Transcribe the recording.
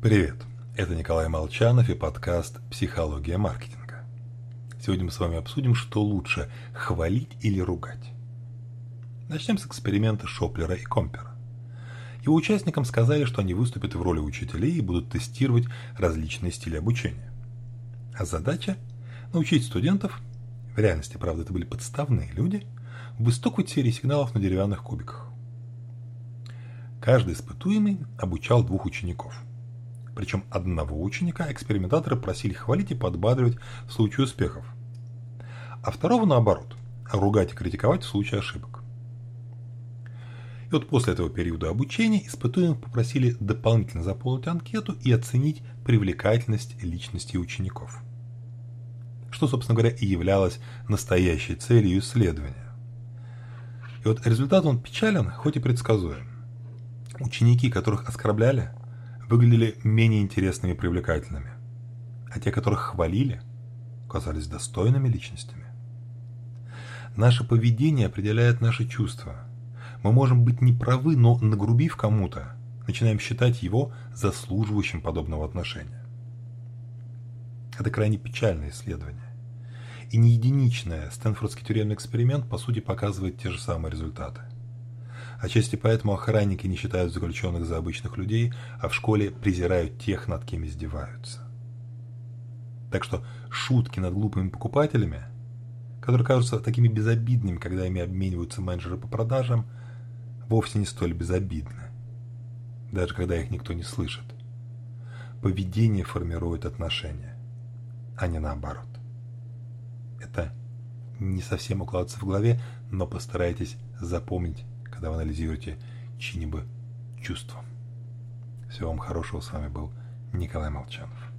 Привет, это Николай Молчанов и подкаст «Психология маркетинга». Сегодня мы с вами обсудим, что лучше – хвалить или ругать. Начнем с эксперимента Шоплера и Компера. Его участникам сказали, что они выступят в роли учителей и будут тестировать различные стили обучения. А задача – научить студентов, в реальности, правда, это были подставные люди, выстукивать серии сигналов на деревянных кубиках. Каждый испытуемый обучал двух учеников – причем одного ученика экспериментаторы просили хвалить и подбадривать в случае успехов, а второго наоборот, ругать и критиковать в случае ошибок. И вот после этого периода обучения испытуемых попросили дополнительно заполнить анкету и оценить привлекательность личности учеников. Что, собственно говоря, и являлось настоящей целью исследования. И вот результат он печален, хоть и предсказуем. Ученики, которых оскорбляли, выглядели менее интересными и привлекательными, а те, которых хвалили, казались достойными личностями. Наше поведение определяет наши чувства. Мы можем быть неправы, но нагрубив кому-то, начинаем считать его заслуживающим подобного отношения. Это крайне печальное исследование. И не единичное Стэнфордский тюремный эксперимент по сути показывает те же самые результаты – Отчасти поэтому охранники не считают заключенных за обычных людей, а в школе презирают тех, над кем издеваются. Так что шутки над глупыми покупателями, которые кажутся такими безобидными, когда ими обмениваются менеджеры по продажам, вовсе не столь безобидны, даже когда их никто не слышит. Поведение формирует отношения, а не наоборот. Это не совсем укладывается в голове, но постарайтесь запомнить когда вы анализируете чьи-нибудь чувства. Всего вам хорошего. С вами был Николай Молчанов.